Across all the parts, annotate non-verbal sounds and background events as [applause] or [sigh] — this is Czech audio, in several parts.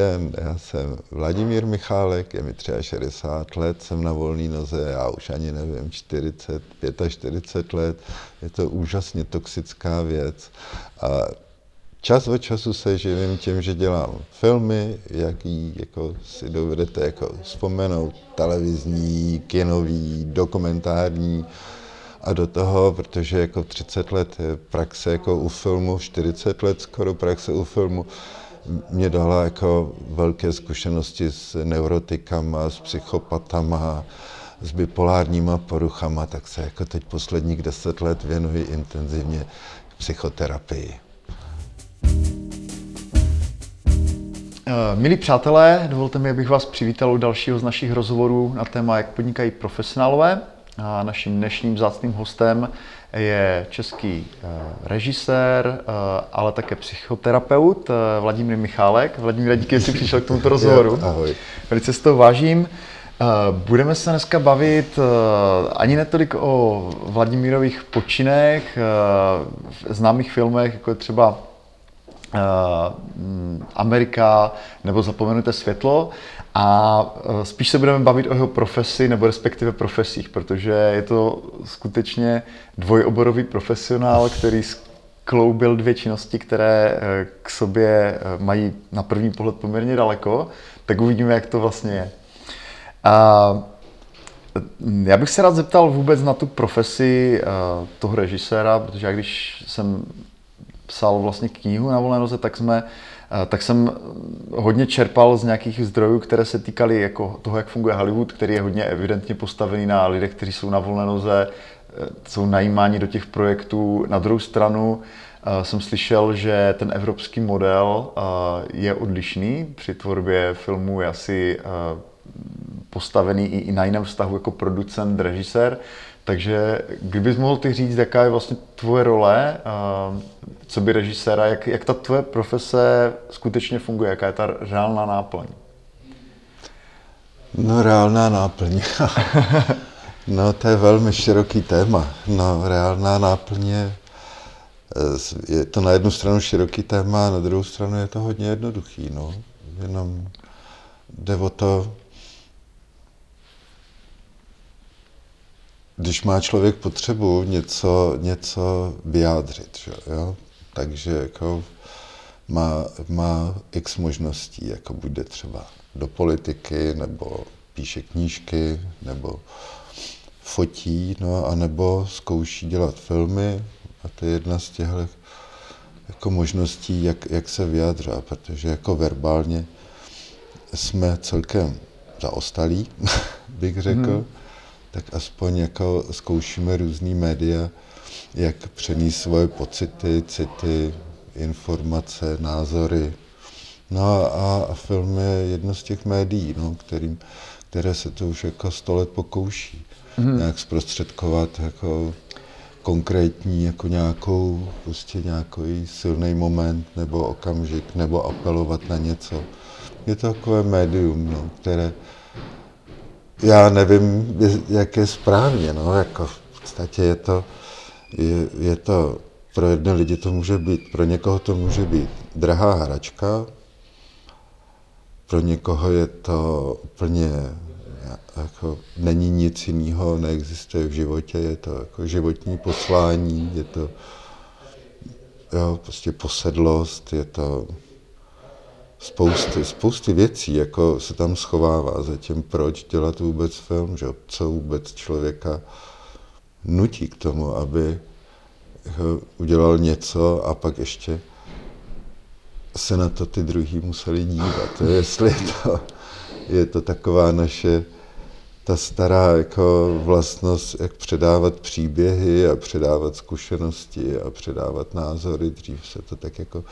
den, já jsem Vladimír Michálek, je mi 63 let, jsem na volné noze, já už ani nevím, 40, 45 let, je to úžasně toxická věc. A čas od času se živím tím, že dělám filmy, jaký jako si dovedete jako vzpomenout, televizní, kinový, dokumentární, a do toho, protože jako 30 let praxe jako u filmu, 40 let skoro praxe u filmu, mě dala jako velké zkušenosti s neurotikama, s psychopatama, s bipolárníma poruchama, tak se jako teď posledních deset let věnuji intenzivně psychoterapii. Eh, milí přátelé, dovolte mi, abych vás přivítal u dalšího z našich rozhovorů na téma, jak podnikají profesionálové. A naším dnešním zácným hostem je český eh, režisér, eh, ale také psychoterapeut eh, Vladimír Michálek. Vladimír, díky, že jsi přišel k tomuto rozhovoru. Ahoj. Velice si to vážím. Budeme se dneska bavit ani netolik o Vladimírových počinech, známých filmech, jako je třeba Amerika nebo Zapomenuté světlo, a e, spíš se budeme bavit o jeho profesi, nebo respektive profesích, protože je to skutečně dvojoborový profesionál, který skloubil dvě činnosti, které e, k sobě e, mají na první pohled poměrně daleko, tak uvidíme, jak to vlastně je. A já bych se rád zeptal vůbec na tu profesi toho režiséra, protože já když jsem psal vlastně knihu na volné noze, tak jsme tak jsem hodně čerpal z nějakých zdrojů, které se týkaly jako toho, jak funguje Hollywood, který je hodně evidentně postavený na lidech, kteří jsou na volné noze, e, jsou najímáni do těch projektů. Na druhou stranu e, jsem slyšel, že ten evropský model e, je odlišný. Při tvorbě filmu je asi postavený i na jiném vztahu jako producent, režisér. Takže kdybys mohl ty říct, jaká je vlastně tvoje role, co by režiséra, jak, jak ta tvoje profese skutečně funguje, jaká je ta reálná náplň? No reálná náplň. [laughs] no to je velmi široký téma. No reálná náplň je, je to na jednu stranu široký téma, a na druhou stranu je to hodně jednoduchý. No. Jenom jde o to, když má člověk potřebu něco, něco vyjádřit, že, jo? takže jako má, má x možností, jako bude třeba do politiky, nebo píše knížky, nebo fotí, no a nebo zkouší dělat filmy a to je jedna z těchto jako možností, jak, jak se vyjádřá, protože jako verbálně jsme celkem zaostalí, [laughs] bych řekl. Hmm tak aspoň jako zkoušíme různý média, jak přenést svoje pocity, city, informace, názory. No a, a film je jedno z těch médií, no, kterým, které se to už jako sto let pokouší. Mm-hmm. Nějak zprostředkovat jako konkrétní, jako nějakou, prostě nějaký silný moment nebo okamžik, nebo apelovat na něco. Je to takové médium, no, které, já nevím, jak je správně, no, jako v podstatě je to, je, je to, pro jedné lidi to může být, pro někoho to může být drahá hračka, pro někoho je to úplně, jako, není nic jiného, neexistuje v životě, je to jako životní poslání, je to, jo, prostě posedlost, je to, spousty, spousty věcí jako se tam schovává za tím, proč dělat vůbec film, že co vůbec člověka nutí k tomu, aby udělal něco a pak ještě se na to ty druhý museli dívat. Jestli to, je to taková naše ta stará jako vlastnost, jak předávat příběhy a předávat zkušenosti a předávat názory. Dřív se to tak jako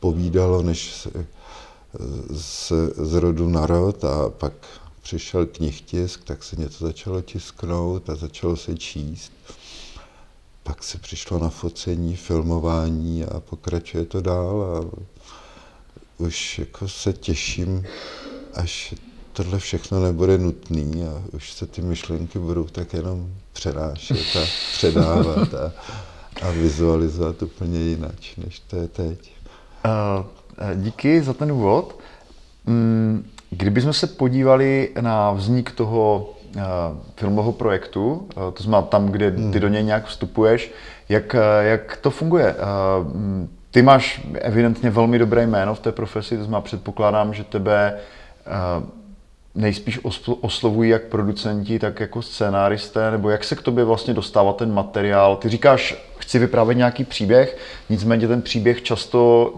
povídalo, než se z, z rodu na rod a pak přišel knihtisk, tak se něco začalo tisknout a začalo se číst. Pak se přišlo na focení, filmování a pokračuje to dál a už jako se těším, až tohle všechno nebude nutný a už se ty myšlenky budou tak jenom přenášet a předávat a, a vizualizovat úplně jinak, než to je teď. Uh, díky za ten úvod. Mm, kdybychom se podívali na vznik toho uh, filmového projektu, to znamená tam, kde ty hmm. do něj nějak vstupuješ, jak, jak to funguje? Uh, ty máš evidentně velmi dobré jméno v té profesi, to znamená předpokládám, že tebe nejspíš oslovují jak producenti, tak jako scénáristé, nebo jak se k tobě vlastně dostává ten materiál? Ty říkáš, chci vyprávět nějaký příběh, nicméně ten příběh často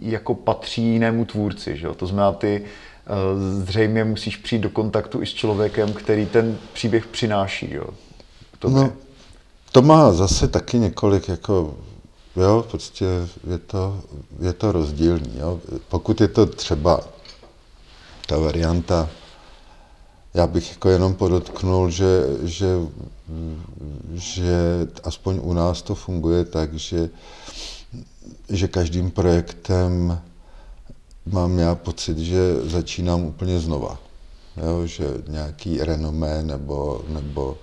jako patří jinému tvůrci, že jo? To znamená, ty eh, zřejmě musíš přijít do kontaktu i s člověkem, který ten příběh přináší, jo? No, to má zase taky několik jako Jo, prostě je to, je to rozdílný. Jo. Pokud je to třeba ta varianta já bych jako jenom podotknul, že, že, že aspoň u nás to funguje tak, že, že každým projektem mám já pocit, že začínám úplně znova. Jo, že nějaký renomé nebo, nebo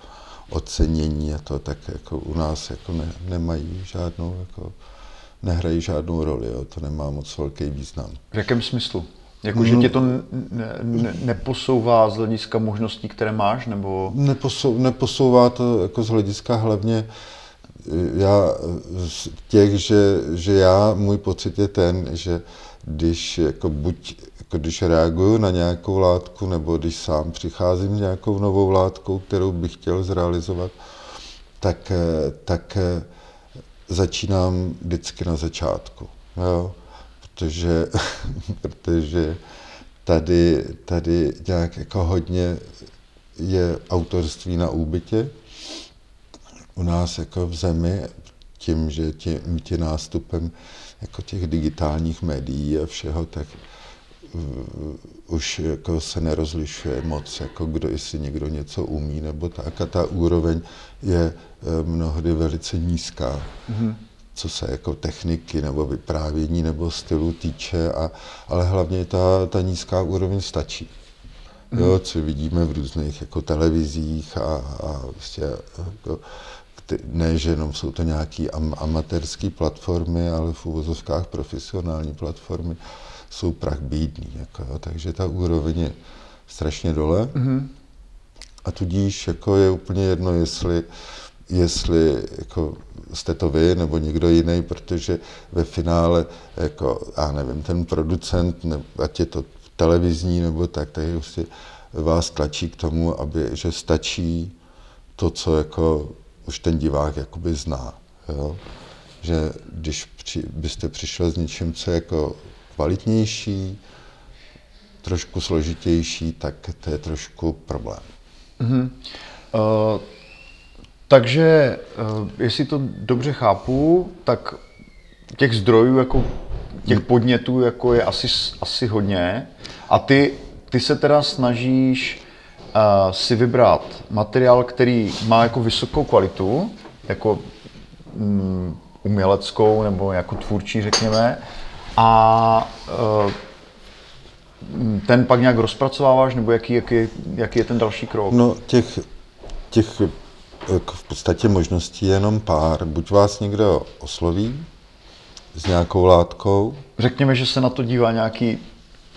ocenění a to tak jako u nás jako ne, nemají žádnou, jako, nehrají žádnou roli, jo, to nemá moc velký význam. V jakém smyslu? Jako, že tě to ne, ne, neposouvá z hlediska možností, které máš, nebo? Neposou, neposouvá to jako z hlediska hlavně já z těch, že, že já, můj pocit je ten, že když jako buď jako když reaguju na nějakou látku, nebo když sám přicházím s nějakou novou látkou, kterou bych chtěl zrealizovat, tak, tak začínám vždycky na začátku. Jo? Protože, [laughs] protože tady, tady nějak jako hodně je autorství na úbytě. U nás jako v zemi, tím, že tím, tím nástupem jako těch digitálních médií a všeho, tak už jako se nerozlišuje moc, jako kdo, jestli někdo něco umí nebo tak. A ta úroveň je uh, mnohdy velice nízká. Mm-hmm co se jako techniky nebo vyprávění nebo stylu týče, a, ale hlavně ta, ta nízká úroveň stačí. Mm. Jo, co vidíme v různých jako televizích a, a vlastně jako, ne, že jenom jsou to nějaké am, amatérské platformy, ale v uvozovkách profesionální platformy jsou prach bídný. Jako, jo, takže ta úroveň je strašně dole. Mm. A tudíž jako je úplně jedno, jestli jestli jako jste to vy nebo někdo jiný, protože ve finále, jako, já nevím, ten producent, ne, ať je to televizní nebo tak, tak prostě vás tlačí k tomu, aby, že stačí to, co jako už ten divák jakoby zná. Jo? Že když při, byste přišel s něčím, co je jako kvalitnější, trošku složitější, tak to je trošku problém. Mm-hmm. Uh... Takže, eh, jestli to dobře chápu, tak těch zdrojů, jako těch podnětů jako je asi, asi hodně. A ty, ty se teda snažíš uh, si vybrat materiál, který má jako vysokou kvalitu, jako um, uměleckou nebo jako tvůrčí, řekněme, a uh, ten pak nějak rozpracováváš, nebo jaký, jaký, jaký je ten další krok? No, těch, těch v podstatě možností je jenom pár. Buď vás někdo osloví s nějakou látkou. Řekněme, že se na to dívá nějaký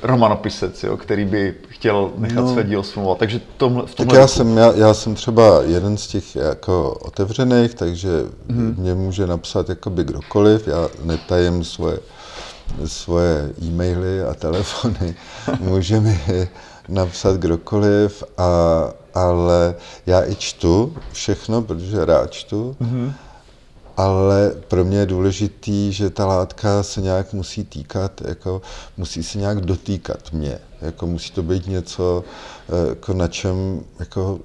romanopisec, jo, který by chtěl nechat no, své dílo sfilmovat. Takže tomhle, v tomhle... Tak já jsem, já, já jsem třeba jeden z těch jako otevřených, takže hmm. mě může napsat jakoby kdokoliv, já netajím svoje, svoje e-maily a telefony, [laughs] může mi napsat kdokoliv, a, ale já i čtu všechno, protože rád čtu, mm-hmm. ale pro mě je důležitý, že ta látka se nějak musí týkat, jako musí se nějak dotýkat mě, jako musí to být něco, eh, jako na čem jako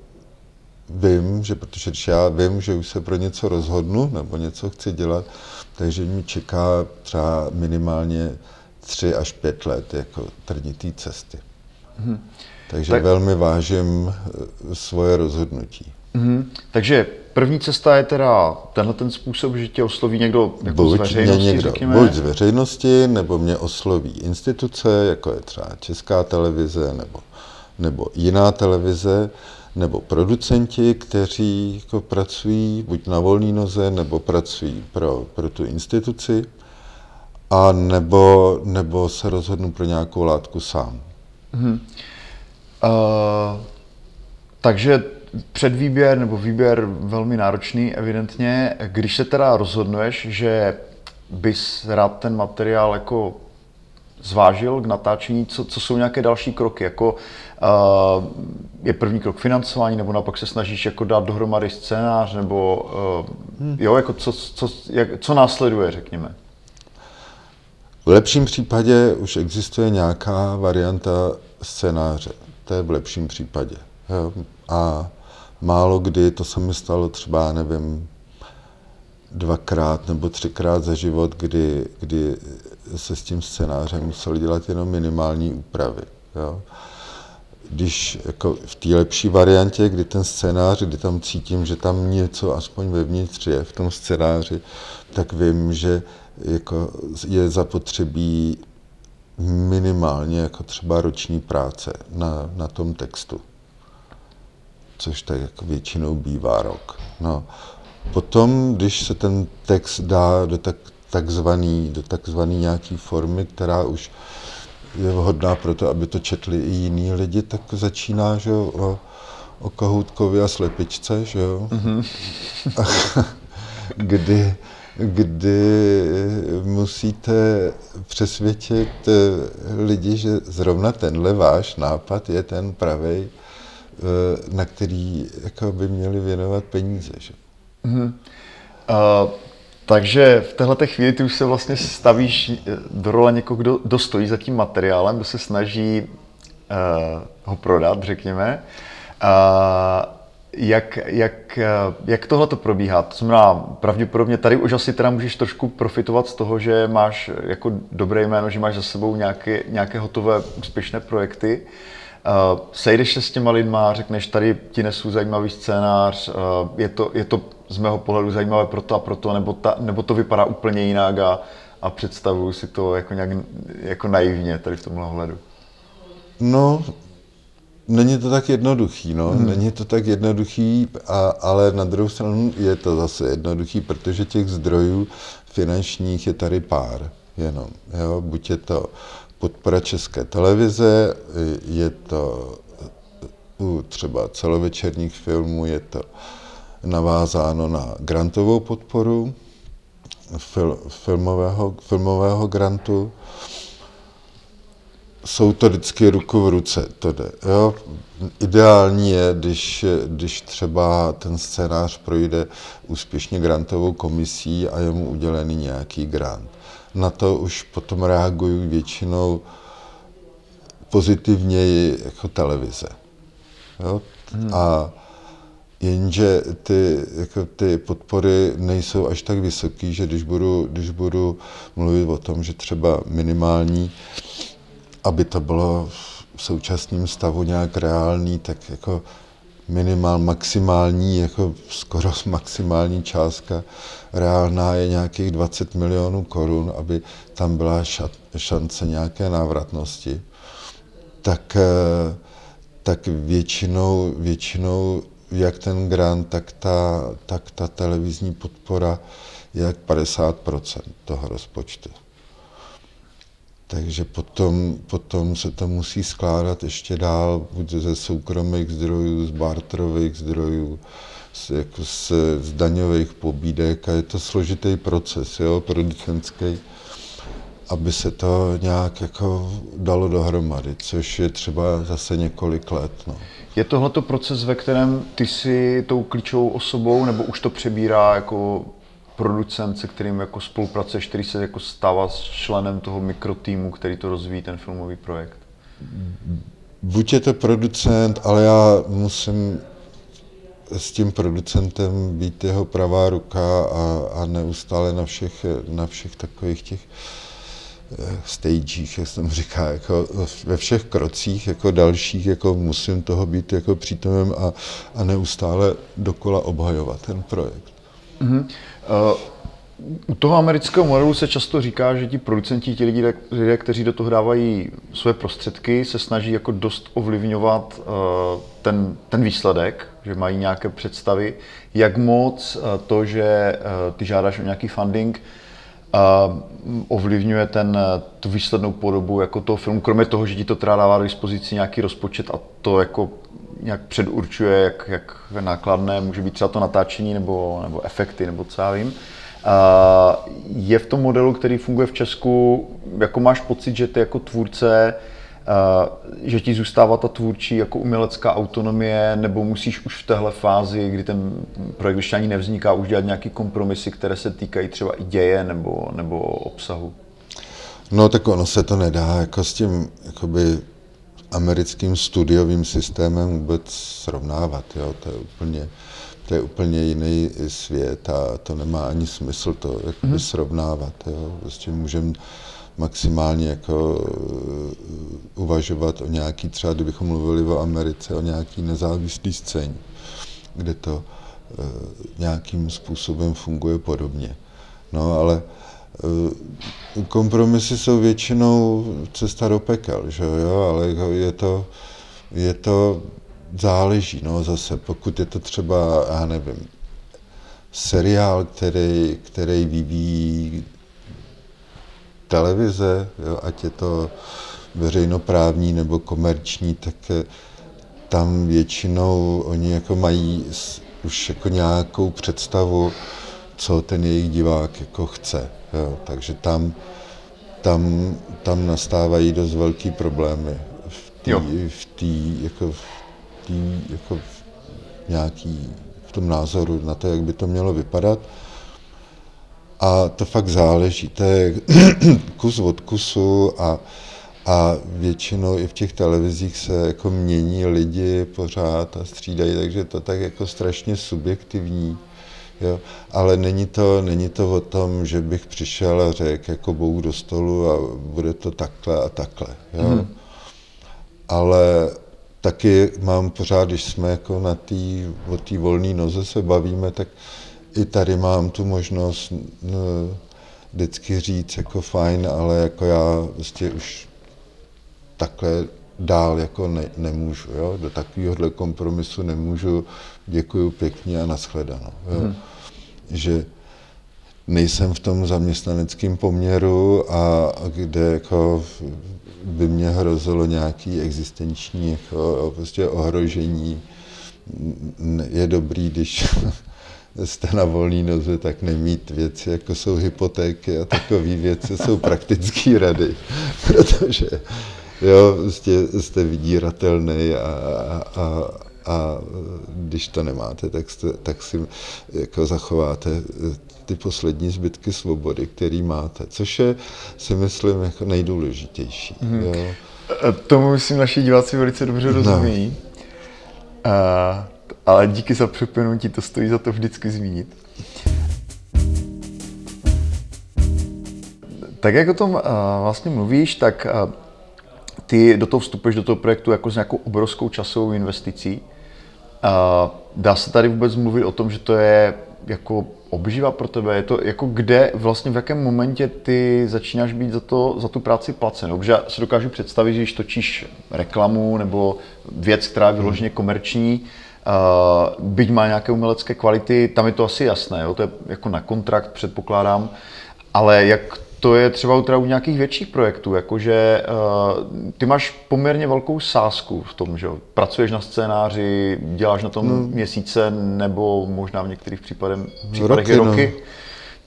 vím, že protože když já vím, že už se pro něco rozhodnu nebo něco chci dělat, takže mi čeká třeba minimálně tři až pět let jako trnitý cesty. Hmm. Takže tak... velmi vážím eh, svoje rozhodnutí. Hmm. Takže první cesta je teda tenhle ten způsob, že tě osloví někdo jako buď z veřejnosti, někdo, řekněme. Buď z veřejnosti, nebo mě osloví instituce, jako je třeba Česká televize, nebo, nebo jiná televize, nebo producenti, kteří jako pracují buď na volné noze, nebo pracují pro, pro tu instituci. a nebo, nebo se rozhodnu pro nějakou látku sám. Uh, takže předvýběr nebo výběr velmi náročný, evidentně. Když se teda rozhodneš, že bys rád ten materiál jako zvážil k natáčení, co, co jsou nějaké další kroky, jako uh, je první krok financování, nebo naopak se snažíš jako dát dohromady scénář, nebo uh, hmm. jo, jako co, co, jak, co následuje, řekněme. V lepším případě už existuje nějaká varianta scénáře. To je v lepším případě. A málo kdy, to se mi stalo třeba, nevím, dvakrát nebo třikrát za život, kdy, kdy se s tím scénářem museli dělat jenom minimální úpravy. Jo? Když jako v té lepší variantě, kdy ten scénář, kdy tam cítím, že tam něco aspoň vevnitř je v tom scénáři, tak vím, že jako je zapotřebí minimálně jako třeba roční práce na, na tom textu. Což tak jako většinou bývá rok. No. Potom, když se ten text dá do tak, takzvaný, do takzvaný nějaký formy, která už je vhodná pro to, aby to četli i jiní lidi, tak začíná že jo, o, o Kahoutkovi a slepičce, že jo? Mm-hmm. [laughs] kdy, kdy musíte přesvědčit eh, lidi, že zrovna tenhle váš nápad je ten pravý, eh, na který jako by měli věnovat peníze. Že? Mm-hmm. Uh, takže v této chvíli ty už se vlastně stavíš eh, do role někoho, kdo, kdo stojí za tím materiálem, kdo se snaží uh, ho prodat, řekněme. Uh, jak, jak, jak tohle to probíhá? To znamená, pravděpodobně tady už asi teda můžeš trošku profitovat z toho, že máš jako dobré jméno, že máš za sebou nějaké, nějaké hotové úspěšné projekty. Uh, sejdeš se s těma lidma, řekneš, tady ti nesu zajímavý scénář, uh, je, to, je to z mého pohledu zajímavé proto a proto, nebo, ta, nebo to vypadá úplně jinak a, a představuju si to jako nějak jako naivně tady v tomhle ohledu. No, Není to tak jednoduchý, no. Hmm. Není to tak jednoduchý, a, ale na druhou stranu je to zase jednoduchý, protože těch zdrojů finančních je tady pár jenom. Jo? Buď je to podpora České televize, je to u třeba celovečerních filmů, je to navázáno na grantovou podporu fil, filmového, filmového grantu jsou to vždycky ruku v ruce, to jde. Jo? Ideální je, když, když třeba ten scénář projde úspěšně grantovou komisí a je mu udělený nějaký grant. Na to už potom reagují většinou pozitivněji jako televize. Jo? Hmm. A jenže ty, jako ty podpory nejsou až tak vysoké, že když budu, když budu mluvit o tom, že třeba minimální aby to bylo v současném stavu nějak reálný, tak jako minimál, maximální, jako skoro [laughs] maximální částka reálná je nějakých 20 milionů korun, aby tam byla šance nějaké návratnosti, tak, eh, tak většinou, většinou jak ten grant, tak ta, tak ta televizní podpora je jak 50% toho rozpočtu. Takže potom, potom se to musí skládat ještě dál, buď ze soukromých zdrojů, z barterových zdrojů, z, jako z, z daňových pobídek a je to složitý proces, jo, producentský, aby se to nějak jako dalo dohromady, což je třeba zase několik let. No. Je tohleto proces, ve kterém ty jsi tou klíčovou osobou, nebo už to přebírá jako producent, se kterým jako spolupracuješ, který se jako stává členem toho mikrotýmu, který to rozvíjí, ten filmový projekt? Buď je to producent, ale já musím s tím producentem být jeho pravá ruka a, a neustále na všech, na všech takových těch eh, stagech, jak jsem říká, jako ve všech krocích, jako dalších, jako musím toho být jako přítomem a, a neustále dokola obhajovat ten projekt. Mm-hmm. Uh, u toho amerického modelu se často říká, že ti producenti, ti lidi, lidé, kteří do toho dávají své prostředky, se snaží jako dost ovlivňovat uh, ten, ten výsledek, že mají nějaké představy, jak moc uh, to, že ty žádáš o nějaký funding, ovlivňuje ten, tu výslednou podobu jako toho filmu, kromě toho, že ti to teda dává do dispozici nějaký rozpočet a to jako nějak předurčuje, jak, jak nákladné může být třeba to natáčení nebo, nebo efekty, nebo co já vím. A je v tom modelu, který funguje v Česku, jako máš pocit, že ty jako tvůrce že ti zůstává ta tvůrčí jako umělecká autonomie, nebo musíš už v téhle fázi, kdy ten projekt ještě ani nevzniká, už dělat nějaké kompromisy, které se týkají třeba i děje nebo, nebo obsahu? No tak ono se to nedá jako s tím jakoby americkým studiovým systémem vůbec srovnávat. Jo? To, je úplně, to je úplně jiný svět a to nemá ani smysl to jakoby mm-hmm. srovnávat. Jo? Prostě můžeme maximálně jako uh, uvažovat o nějaký, třeba kdybychom mluvili o Americe, o nějaký nezávislý scéně, kde to uh, nějakým způsobem funguje podobně. No ale kompromisy jsou většinou cesta do pekel, že jo, ale je to, je to záleží, no zase, pokud je to třeba, já nevím, seriál, který, který vyvíjí televize, jo, ať je to veřejnoprávní nebo komerční, tak eh, tam většinou oni jako mají už jako nějakou představu, co ten jejich divák jako chce. Jo. Takže tam, tam, tam nastávají dost velký problémy v té v tý, jako, v tý, jako v nějaký, v tom názoru na to, jak by to mělo vypadat. A to fakt záleží, to je [clears throat] kus od kusu a, a většinou i v těch televizích se jako mění lidi pořád a střídají, takže to tak jako strašně subjektivní. Jo? Ale není to, není to o tom, že bych přišel a řekl jako bohu do stolu a bude to takhle a takhle. Jo? Hmm. Ale taky mám pořád, když jsme jako na té, o té volné noze se bavíme, tak i tady mám tu možnost no, vždycky říct jako fajn, ale jako já vlastně už takhle dál jako ne, nemůžu, jo? do takovéhohle kompromisu nemůžu, děkuju pěkně a nashledanou. Jo? Hmm. Že nejsem v tom zaměstnaneckém poměru a kde jako by mě hrozilo nějaký existenční jako prostě ohrožení. Je dobrý, když [laughs] jste na volný noze, tak nemít věci, jako jsou hypotéky a takové věci, jsou praktické rady, [laughs] protože jo, jste, jste vydíratelný a, a, a, a když to nemáte, tak, jste, tak si jako zachováte ty poslední zbytky svobody, který máte, což je, si myslím, jako nejdůležitější. Hmm. Jo. Tomu myslím naši diváci velice dobře rozumí. No. A ale díky za připomenutí, to stojí za to vždycky zmínit. Tak jak o tom uh, vlastně mluvíš, tak uh, ty do toho vstupuješ do toho projektu jako s nějakou obrovskou časovou investicí. Dá se tady vůbec mluvit o tom, že to je jako obživa pro tebe? Je to jako kde, vlastně v jakém momentě ty začínáš být za, to, za tu práci placen? Protože já se dokážu představit, že když točíš reklamu nebo věc, která je vyloženě komerční, Uh, byť má nějaké umělecké kvality, tam je to asi jasné, jo? to je jako na kontrakt, předpokládám, ale jak to je třeba u, teda u nějakých větších projektů, jakože uh, ty máš poměrně velkou sázku v tom, že pracuješ na scénáři, děláš na tom no. měsíce nebo možná v některých případech, případech roky, roky. No.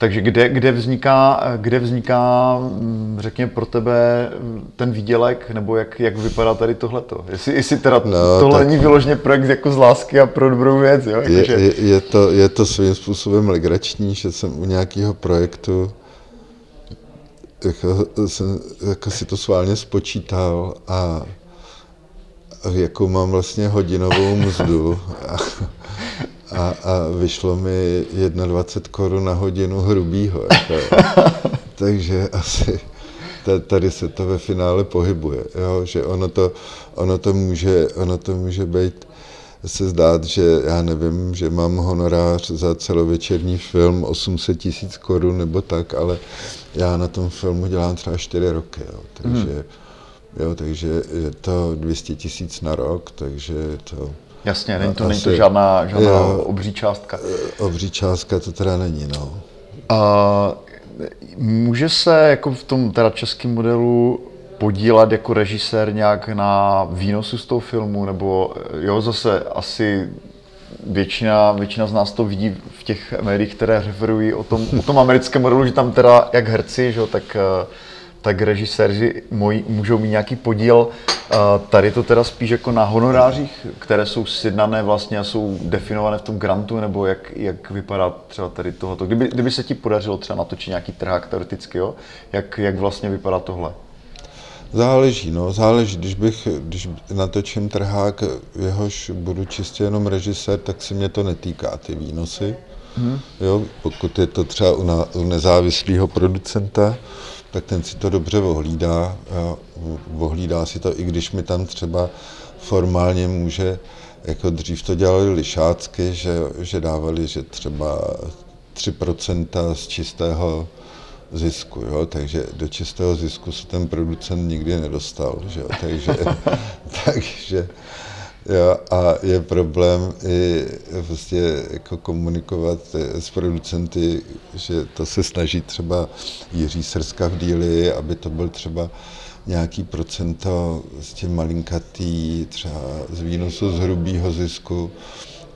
Takže kde, kde, vzniká, kde vzniká, mm, řekněme, pro tebe mm, ten výdělek, nebo jak, jak vypadá tady tohleto? Jestli, jestli teda no, tohle tak... není vyloženě projekt jako z lásky a pro dobrou věc, jo? Jako, je, že... je, je, to, je to svým způsobem legrační, že jsem u nějakého projektu jako, jsem, jako si to sválně spočítal a jako mám vlastně hodinovou mzdu. A, a, a vyšlo mi 21 korun na hodinu hrubýho. Jako. Takže asi tady se to ve finále pohybuje, jo? že ono to, ono, to může, ono to může být se zdát, že já nevím, že mám honorář za celovečerní film 800 tisíc korun nebo tak, ale já na tom filmu dělám třeba 4 roky, jo? takže, hmm. jo, takže je to 200 tisíc na rok, takže je to Jasně, není to, není to žádná, žádná jo, obří částka. Obří částka to teda není, no. Uh, může se jako v tom teda českém modelu podílet jako režisér nějak na výnosu z toho filmu, nebo jo, zase asi většina, většina z nás to vidí v těch médiích, které referují o tom, o tom americkém modelu, že tam teda jak herci, že, tak, eh, tak režiséři moji, můžou mít nějaký podíl. Eh, tady to teda spíš jako na honorářích, které jsou sjednané vlastně a jsou definované v tom grantu, nebo jak, jak vypadá třeba tady tohoto. Kdyby, kdyby se ti podařilo třeba natočit nějaký trhák teoreticky, jo? Jak, jak vlastně vypadá tohle? Záleží, no, záleží. Když bych, když natočím trhák, jehož budu čistě jenom režisér, tak se mě to netýká, ty výnosy. Hmm. Jo, pokud je to třeba u, na, u nezávislého producenta, tak ten si to dobře ohlídá. Ohlídá si to, i když mi tam třeba formálně může, jako dřív to dělali lišácky, že, že dávali, že třeba 3% z čistého zisku, jo? takže do čistého zisku se ten producent nikdy nedostal, že jo? takže, [laughs] takže jo? a je problém i prostě jako komunikovat s producenty, že to se snaží třeba Jiří Srska v díli, aby to byl třeba nějaký procento z tím malinkatý, třeba z výnosu z hrubého zisku,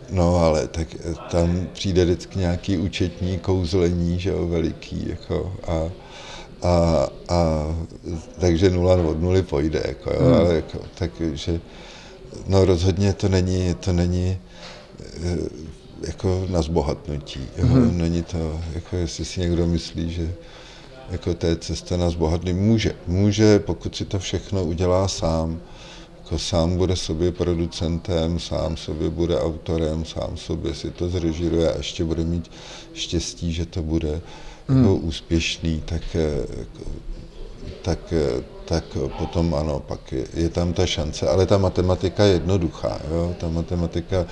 No ale tak tam přijde vždycky nějaký účetní kouzlení, že jo, veliký, jako a, a, a takže nula od nuly pojde, jako, jo, hmm. ale jako, takže no rozhodně to není, to není eh, jako na zbohatnutí, jo, hmm. není to, jako jestli si někdo myslí, že jako to je cesta na zbohatnutí, může, může, pokud si to všechno udělá sám, jako sám bude sobě producentem, sám sobě bude autorem, sám sobě si to zrežiruje a ještě bude mít štěstí, že to bude hmm. jako úspěšný, tak, eh, tak, eh, tak potom ano, pak je, je tam ta šance. Ale ta matematika je jednoduchá, jo? ta matematika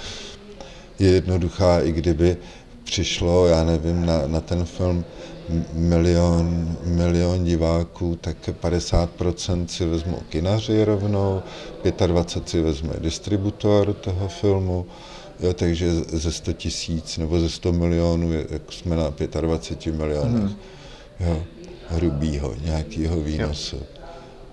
je jednoduchá, i kdyby přišlo, já nevím, na, na ten film milion, milion diváků, tak 50% si vezmou kinaři rovnou, 25% si vezme distributor toho filmu, jo, takže ze 100 tisíc nebo ze 100 milionů, jak jsme na 25 milionech hmm. jo, hrubýho, nějakého výnosu.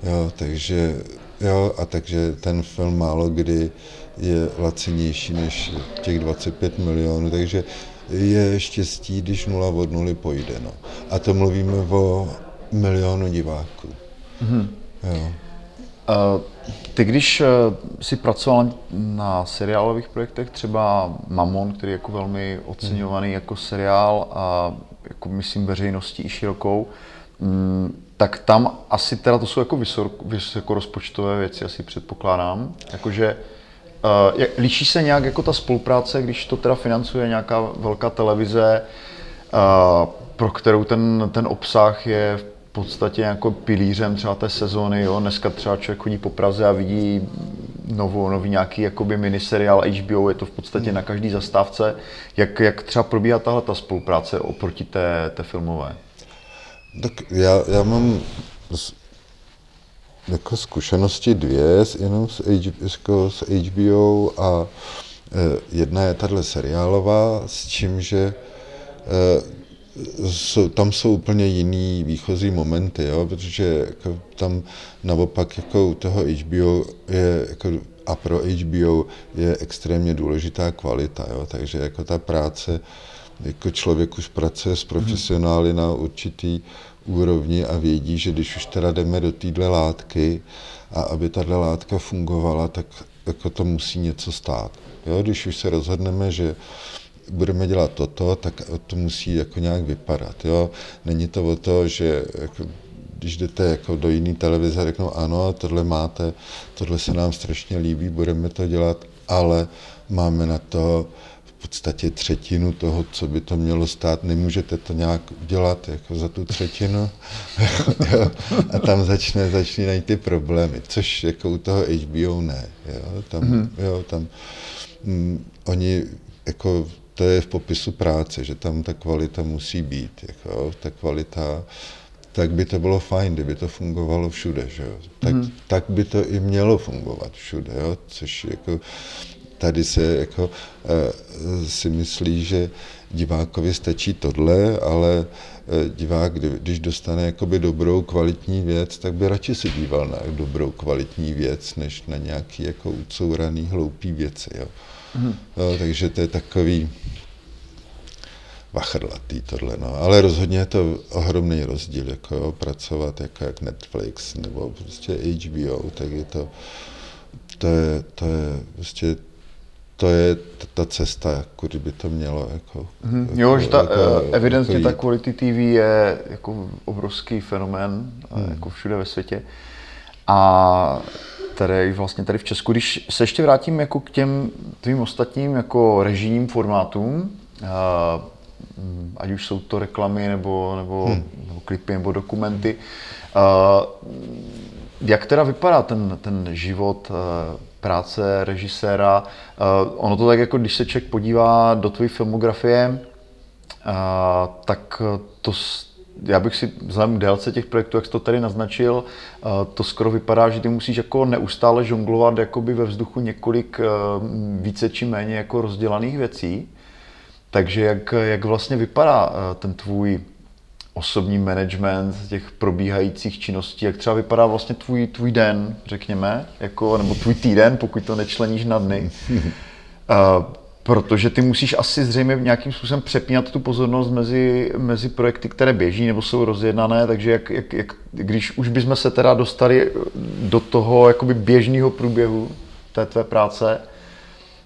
Jo. jo, takže, jo, a takže ten film málo kdy je lacinější než těch 25 milionů, takže je štěstí, když nula od nuly pojde. No. A to mluvíme o milionu diváků. Mm-hmm. Jo. Uh, ty, když uh, si pracoval na seriálových projektech, třeba Mamon, který je jako velmi oceňovaný mm. jako seriál a jako myslím veřejností i širokou, um, tak tam asi teda to jsou jako vysoko, vysokorozpočtové věci, asi předpokládám. Jakože liší se nějak jako ta spolupráce, když to teda financuje nějaká velká televize, uh, pro kterou ten, ten obsah je v podstatě jako pilířem třeba té sezóny, jo? Dneska třeba člověk chodí po Praze a vidí novou, nový nějaký jakoby miniseriál HBO, je to v podstatě hmm. na každý zastávce. Jak, jak třeba probíhá tahle ta spolupráce oproti té, té filmové? Tak já, já mám jako zkušenosti dvě, jenom s, H, jako s HBO a e, jedna je tahle seriálová, s čím, že e, jsou, tam jsou úplně jiný výchozí momenty, jo, protože jako tam naopak jako u toho HBO je jako a pro HBO je extrémně důležitá kvalita, jo, takže jako ta práce, jako člověk už pracuje s profesionály na určitý úrovni a vědí, že když už teda jdeme do téhle látky a aby tahle látka fungovala, tak jako to musí něco stát. Jo? Když už se rozhodneme, že budeme dělat toto, tak to musí jako nějak vypadat. Jo? Není to o to, že jako, když jdete jako do jiné televize, řeknou ano, tohle máte, tohle se nám strašně líbí, budeme to dělat, ale máme na to podstatě třetinu toho, co by to mělo stát, nemůžete to nějak udělat jako za tu třetinu [laughs] a tam začne, začínají ty problémy, což jako u toho HBO ne, jo, tam, mm-hmm. jo, tam mm, oni jako to je v popisu práce, že tam ta kvalita musí být, jako, ta kvalita, tak by to bylo fajn, kdyby to fungovalo všude, že jo? Tak, mm. tak by to i mělo fungovat všude, jo? což jako tady se jako uh, si myslí, že divákovi stačí tohle, ale uh, divák, když dostane jakoby dobrou kvalitní věc, tak by radši se díval na dobrou kvalitní věc, než na nějaký jako ucouraný hloupý věci. Jo. Mm. Jo, takže to je takový vachrlatý tohle, no. Ale rozhodně je to ohromný rozdíl, jako jo, pracovat jako jak Netflix nebo prostě HBO, tak je to, to je, to je prostě to je ta cesta, kudy by to mělo. Jako, mm-hmm. jako, jo, že ta, jako, eh, evidentně jako ta quality TV je jako obrovský fenomén mm. jako všude ve světě. A tady vlastně tady v Česku, když se ještě vrátím jako k těm tvým ostatním jako režijním formátům, ať už jsou to reklamy nebo, nebo, hmm. nebo klipy nebo dokumenty, jak teda vypadá ten, ten život práce režiséra? Ono to tak jako, když se člověk podívá do tvojí filmografie, tak to já bych si vzhledem k délce těch projektů, jak jsi to tady naznačil, eh, to skoro vypadá, že ty musíš jako neustále žonglovat jakoby ve vzduchu několik eh, více či méně jako rozdělaných věcí. Takže jak, jak vlastně vypadá eh, ten tvůj osobní management těch probíhajících činností, jak třeba vypadá vlastně tvůj, tvůj den, řekněme, jako, nebo tvůj týden, pokud to nečleníš na dny. [laughs] Protože ty musíš asi zřejmě nějakým způsobem přepínat tu pozornost mezi, mezi projekty, které běží nebo jsou rozjednané, takže jak, jak, jak, když už bychom se teda dostali do toho jakoby běžného průběhu té tvé práce,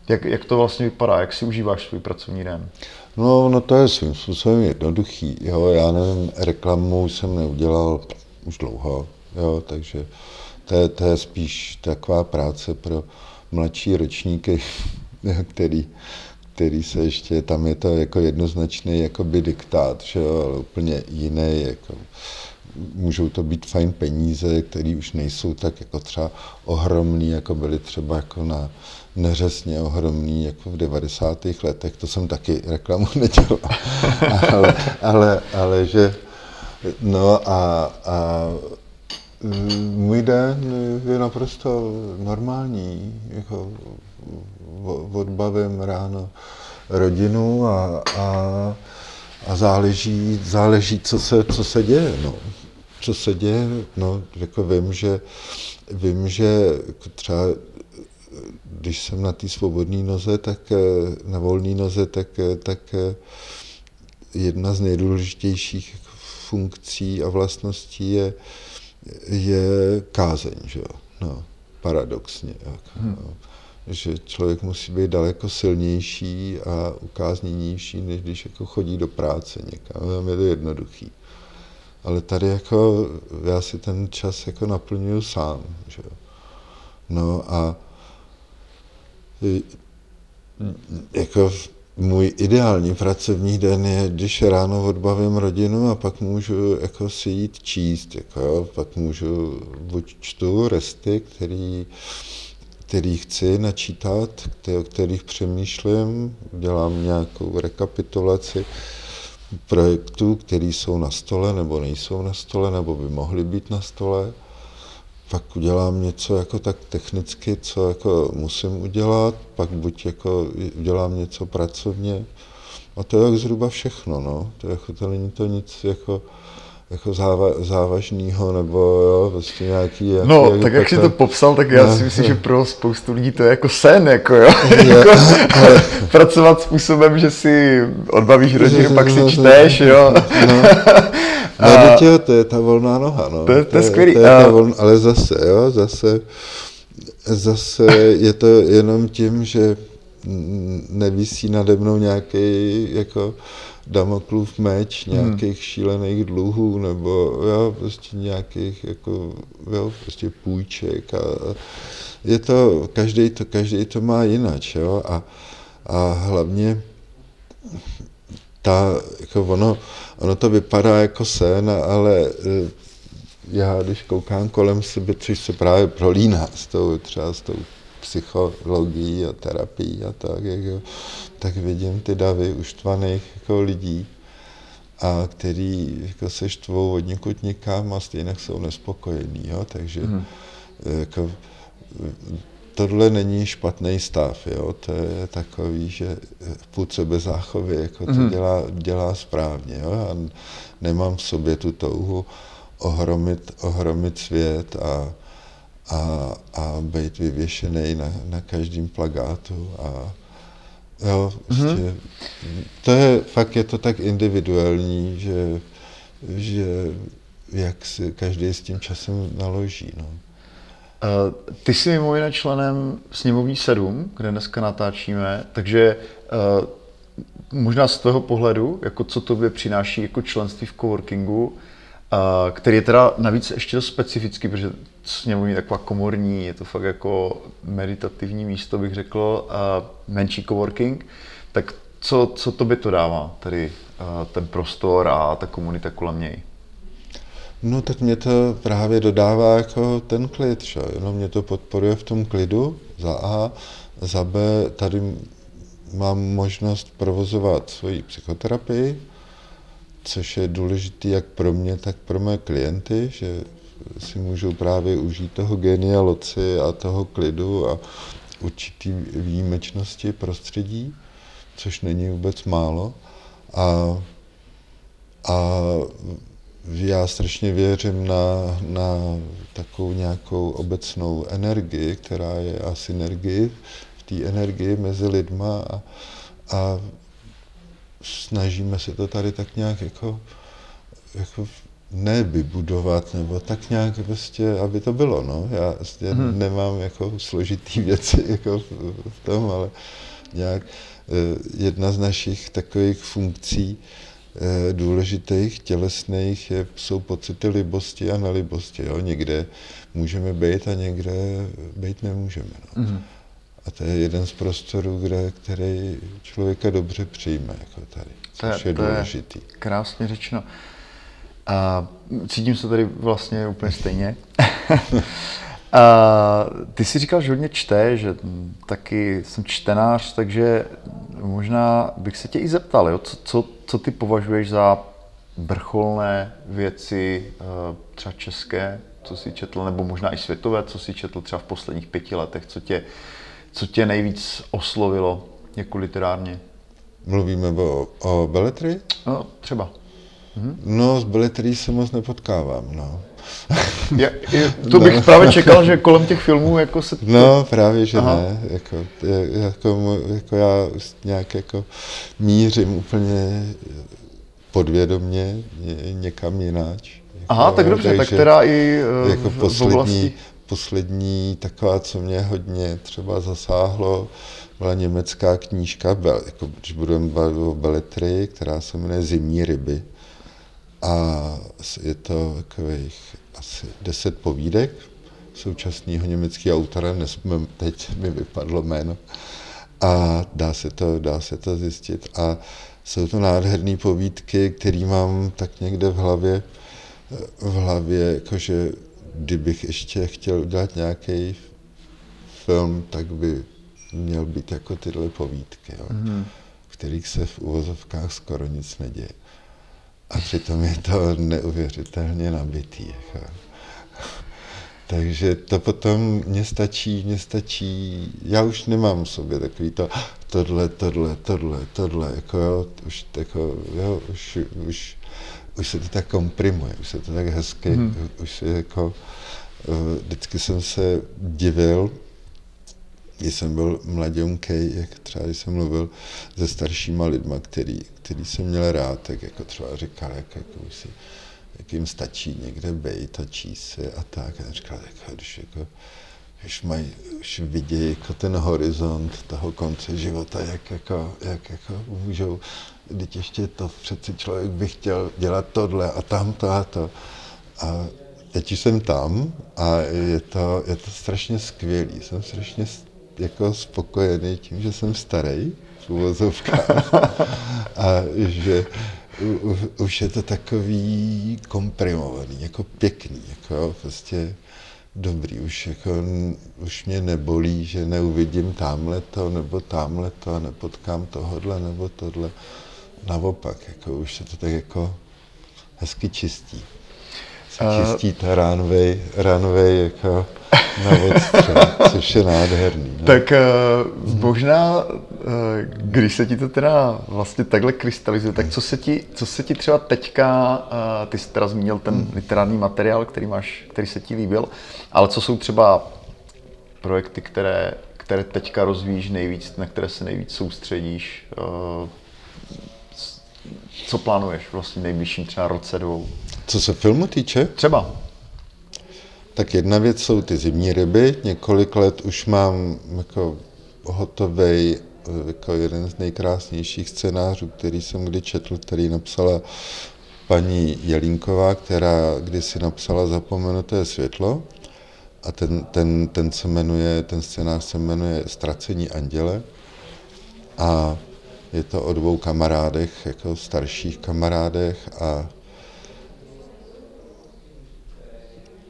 jak, jak to vlastně vypadá, jak si užíváš svůj pracovní den? No, no to je svým způsobem jednoduchý. Jo, já nevím, reklamu jsem neudělal už dlouho, jo, takže to je, to je spíš taková práce pro mladší ročníky, [laughs] který, který se ještě, tam je to jako jednoznačný jakoby diktát, že jo, ale úplně jiný, jako, můžou to být fajn peníze, které už nejsou tak jako třeba ohromný, jako byly třeba jako na neřesně ohromný, jako v 90. letech, to jsem taky reklamu [laughs] nedělal, ale, ale, ale že, no a, a můj den je naprosto normální, jako odbavím ráno rodinu a, a, a záleží, záleží co, se, co se děje. No. Co se děje, no, jako vím, že, vím, že třeba když jsem na té svobodné noze, tak na volné noze, tak, tak jedna z nejdůležitějších funkcí a vlastností je, je kázeň, že jo? No, paradoxně. Jako, hmm. no že člověk musí být daleko silnější a ukázněnější, než když jako chodí do práce někam. Tam je to jednoduchý. Ale tady jako já si ten čas jako naplňuju sám. Že? No a jako můj ideální pracovní den je, když ráno odbavím rodinu a pak můžu jako si jít číst, jako jo, pak můžu, buď čtu resty, který který chci načítat, o kterých přemýšlím, dělám nějakou rekapitulaci projektů, které jsou na stole nebo nejsou na stole, nebo by mohly být na stole. Pak udělám něco jako tak technicky, co jako musím udělat, pak buď jako udělám něco pracovně. A to je jak zhruba všechno, no. To, jako, to není to nic jako jako záva, závažného, nebo jo, prostě nějaký... Jako, no, jak tak jak jsi to popsal, tak já no, si myslím, že pro spoustu lidí to je jako sen, jako jo. [laughs] jako, ale... pracovat způsobem, že si odbavíš rodinu, pak si čteš, jo. No, [laughs] no a... jo, to je ta volná noha, no. To, je, to je skvělý. To je ta volná, ale zase, jo, zase, zase je to jenom tím, že nevisí nade mnou nějaký jako Damoklův meč hmm. nějakých hmm. šílených dluhů nebo jo, prostě nějakých jako, jo, prostě půjček a je to, každý to, každý to má jinak, jo, a, a hlavně ta, jako ono, ono to vypadá jako sen, ale e, já, když koukám kolem sebe, což se právě prolíná s tou, třeba s tou psychologií a terapií a tak, jako, tak vidím ty davy uštvaných jako lidí, a který jako se štvou od někud někam a stejně jsou nespokojení, jo? takže mm. jako, tohle není špatný stav, jo? to je takový, že půdce bez záchovy jako to mm. dělá, dělá správně. Jo? A nemám v sobě tu touhu ohromit, ohromit svět a, a, a být vyvěšený na, na každém plagátu a jo, prostě, mm. to je, fakt je to tak individuální, že, že jak si každý s tím časem naloží. No. Ty jsi mimo jiné členem sněmovní 7, kde dneska natáčíme, takže uh, možná z tvého pohledu, jako co tobě přináší jako členství v coworkingu, který je teda navíc ještě dost specifický, protože sněmovní je taková komorní, je to fakt jako meditativní místo, bych řekl, menší coworking, tak co, co tobě to dává, tady ten prostor a ta komunita kolem něj? No tak mě to právě dodává jako ten klid, že? No, mě to podporuje v tom klidu, za A, za B, tady mám možnost provozovat svoji psychoterapii, což je důležité jak pro mě, tak pro mé klienty, že si můžou právě užít toho genia loci a toho klidu a určitý výjimečnosti prostředí, což není vůbec málo. A, a já strašně věřím na, na takovou nějakou obecnou energii, která je a synergii v té energii mezi lidma a, a snažíme se to tady tak nějak jako, jako nevybudovat, nebo tak nějak prostě, aby to bylo, no. Já vlastně hmm. nemám jako složitý [laughs] věci jako v, v tom, ale nějak eh, jedna z našich takových funkcí Eh, důležitých, tělesných je, jsou pocity libosti a nelibosti. Jo? Někde můžeme být a někde být nemůžeme. No. Mm-hmm. A to je jeden z prostorů, kde, který člověka dobře přijme, jako tady, to je, což je to důležitý. Je krásně řečeno. A cítím se tady vlastně úplně stejně. [laughs] A ty jsi říkal, že hodně čte, že taky jsem čtenář, takže možná bych se tě i zeptal, jo, co, co, co ty považuješ za vrcholné věci, eh, třeba české, co jsi četl, nebo možná i světové, co jsi četl třeba v posledních pěti letech, co tě, co tě nejvíc oslovilo jako literárně? Mluvíme o, o beletry? No, třeba. Mhm. No, s beletry se moc nepotkávám, no. [laughs] Je, je, to bych no. právě čekal, že kolem těch filmů jako se... To... No, právě, že Aha. ne. Jako, jako, jako já nějak jako mířím úplně podvědomně někam jináč. Jako, Aha, tak dobře, takže, tak teda i uh, jako v, poslední, v poslední taková, co mě hodně třeba zasáhlo, byla německá knížka, jako, když budeme bavit o beletry, která se jmenuje Zimní ryby. A je to takových asi deset povídek současného německého autora, dnes teď mi vypadlo jméno, a dá se to, dá se to zjistit. A jsou to nádherné povídky, které mám tak někde v hlavě, v hlavě, jakože kdybych ještě chtěl udělat nějaký film, tak by měl být jako tyhle povídky, jo, mm-hmm. v kterých se v uvozovkách skoro nic neděje. A přitom je to neuvěřitelně nabitý. Jako. [laughs] Takže to potom mě stačí, mě stačí, já už nemám v sobě takový to, tohle, tohle, tohle, tohle, jako jo, už, jako, jo, už, už, už se to tak komprimuje, už se to tak hezky, hmm. už se jako, eh, vždycky jsem se divil, když jsem byl mladionkej, jak třeba když jsem mluvil se staršíma lidma, který, který jsem měl rád, tak jako třeba říkal, jak, jako už si, jak jim stačí někde být a si a tak. A říkal, jako, když, jako, když mají, už vidějí jako ten horizont toho konce života, jak, jako, jak jako můžou, teď ještě to přeci člověk by chtěl dělat tohle a tamto a to. A teď jsem tam a je to, je to strašně skvělý, jsem strašně jako spokojený tím, že jsem starý v uvozovkách [laughs] a že už je to takový komprimovaný, jako pěkný, jako prostě dobrý, už, jako, už mě nebolí, že neuvidím tamhle to, nebo tamhle to, nepotkám tohodle, nebo tohle. Naopak, jako už se to tak jako hezky čistí. si čistíte runway, runway jako na odstřel, [laughs] což je nádherný. No. Tak uh, možná, uh, když se ti to teda vlastně takhle krystalizuje, tak co se ti, co se ti třeba teďka, uh, ty jsi teda zmínil ten hmm. literární materiál, který máš, který se ti líbil, ale co jsou třeba projekty, které, které teďka rozvíjíš nejvíc, na které se nejvíc soustředíš, uh, co plánuješ vlastně nejbližším třeba roce, dvou? Co se filmu týče? Třeba. Tak jedna věc jsou ty zimní ryby. Několik let už mám jako hotový jako jeden z nejkrásnějších scénářů, který jsem kdy četl, který napsala paní Jelínková, která kdysi napsala Zapomenuté světlo. A ten, ten, ten se jmenuje, ten scénář se jmenuje Ztracení anděle. A je to o dvou kamarádech, jako starších kamarádech a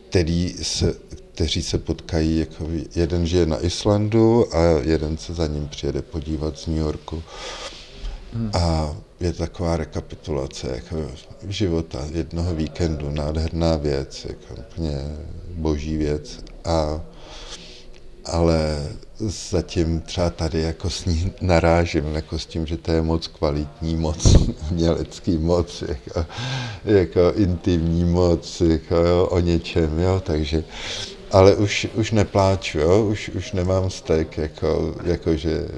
který se, kteří se potkají, jako jeden žije na Islandu a jeden se za ním přijede podívat z New Yorku. Hmm. A je taková rekapitulace jako života jednoho víkendu, nádherná věc, jako úplně boží věc. A, ale zatím třeba tady jako s ní narážím, jako s tím, že to je moc kvalitní, moc [laughs] mělecký, moc jako, jako intimní moc, jako jo, o něčem, jo, takže ale už, už nepláču, jo? Už, už nemám stek, jako, jako že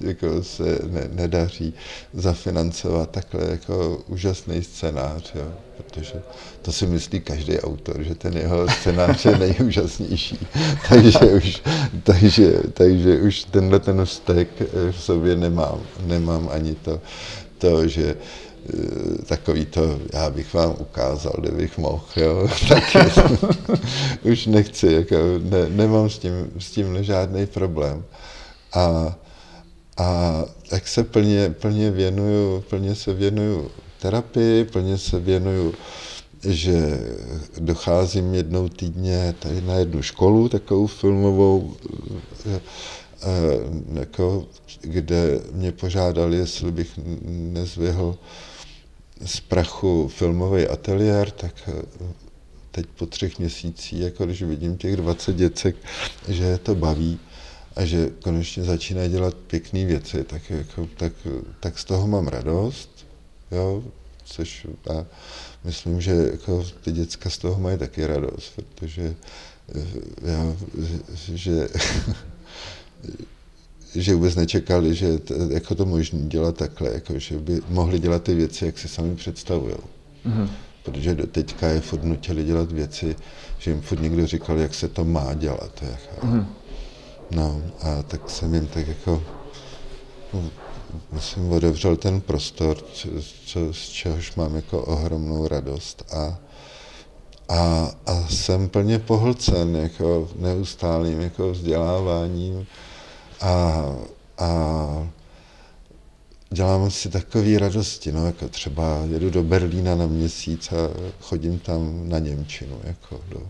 jako se ne, nedaří zafinancovat takhle jako úžasný scénář, jo? protože to si myslí každý autor, že ten jeho scénář je nejúžasnější. [laughs] takže, už, takže, takže už tenhle ten stek v sobě nemám. Nemám ani to, to že takový to, já bych vám ukázal, kdybych mohl, jo, [laughs] taky [laughs] už nechci, jako, ne, nemám s tím, s tím žádný problém. A, a tak se plně, plně věnuju, plně se věnuju terapii, plně se věnuju, že docházím jednou týdně tady na jednu školu, takovou filmovou, eh, eh, jako, kde mě požádali, jestli bych nezvyhl z prachu filmový ateliér, tak eh, teď po třech měsících, jako když vidím těch 20 děcek, že je to baví a že konečně začínají dělat pěkné věci, tak, jako, tak, tak z toho mám radost, jo, což a myslím, že jako ty děcka z toho mají taky radost, protože eh, já, že že vůbec nečekali, že to, jako to možné dělat takhle, jako, že by mohli dělat ty věci, jak si sami představují. Mm-hmm. Protože do teďka je furt nutili dělat věci, že jim furt někdo říkal, jak se to má dělat. Jako. Mm-hmm. No a tak jsem jim tak jako, no, jsem otevřel ten prostor, co, z čehož mám jako ohromnou radost a, a, a jsem plně pohlcen jako neustálým jako vzděláváním, a, a dělám si takové radosti, no, jako třeba jedu do Berlína na měsíc a chodím tam na Němčinu, jako do,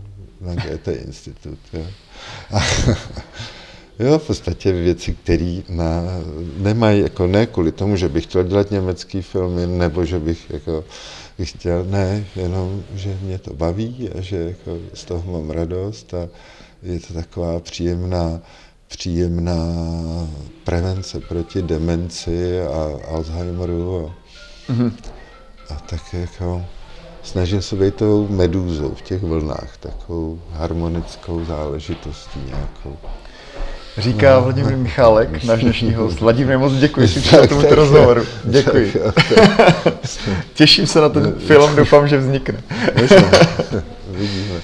na GT institut, jo. A, [laughs] jo, v podstatě věci, které nemají, jako ne kvůli tomu, že bych chtěl dělat německý filmy, nebo že bych jako, chtěl, ne, jenom, že mě to baví a že jako z toho mám radost a je to taková příjemná příjemná prevence proti demenci a Alzheimeru. A, mm-hmm. a tak jako snažím se být tou medúzou v těch vlnách, takovou harmonickou záležitostí nějakou. Říká no. Vladimír Michálek, náš [laughs] dnešní host. Vladimír, moc děkuji, že jsi tomuto rozhovoru. Děkuji. [laughs] Těším se na ten film, doufám, že vznikne. [laughs] Vidíme.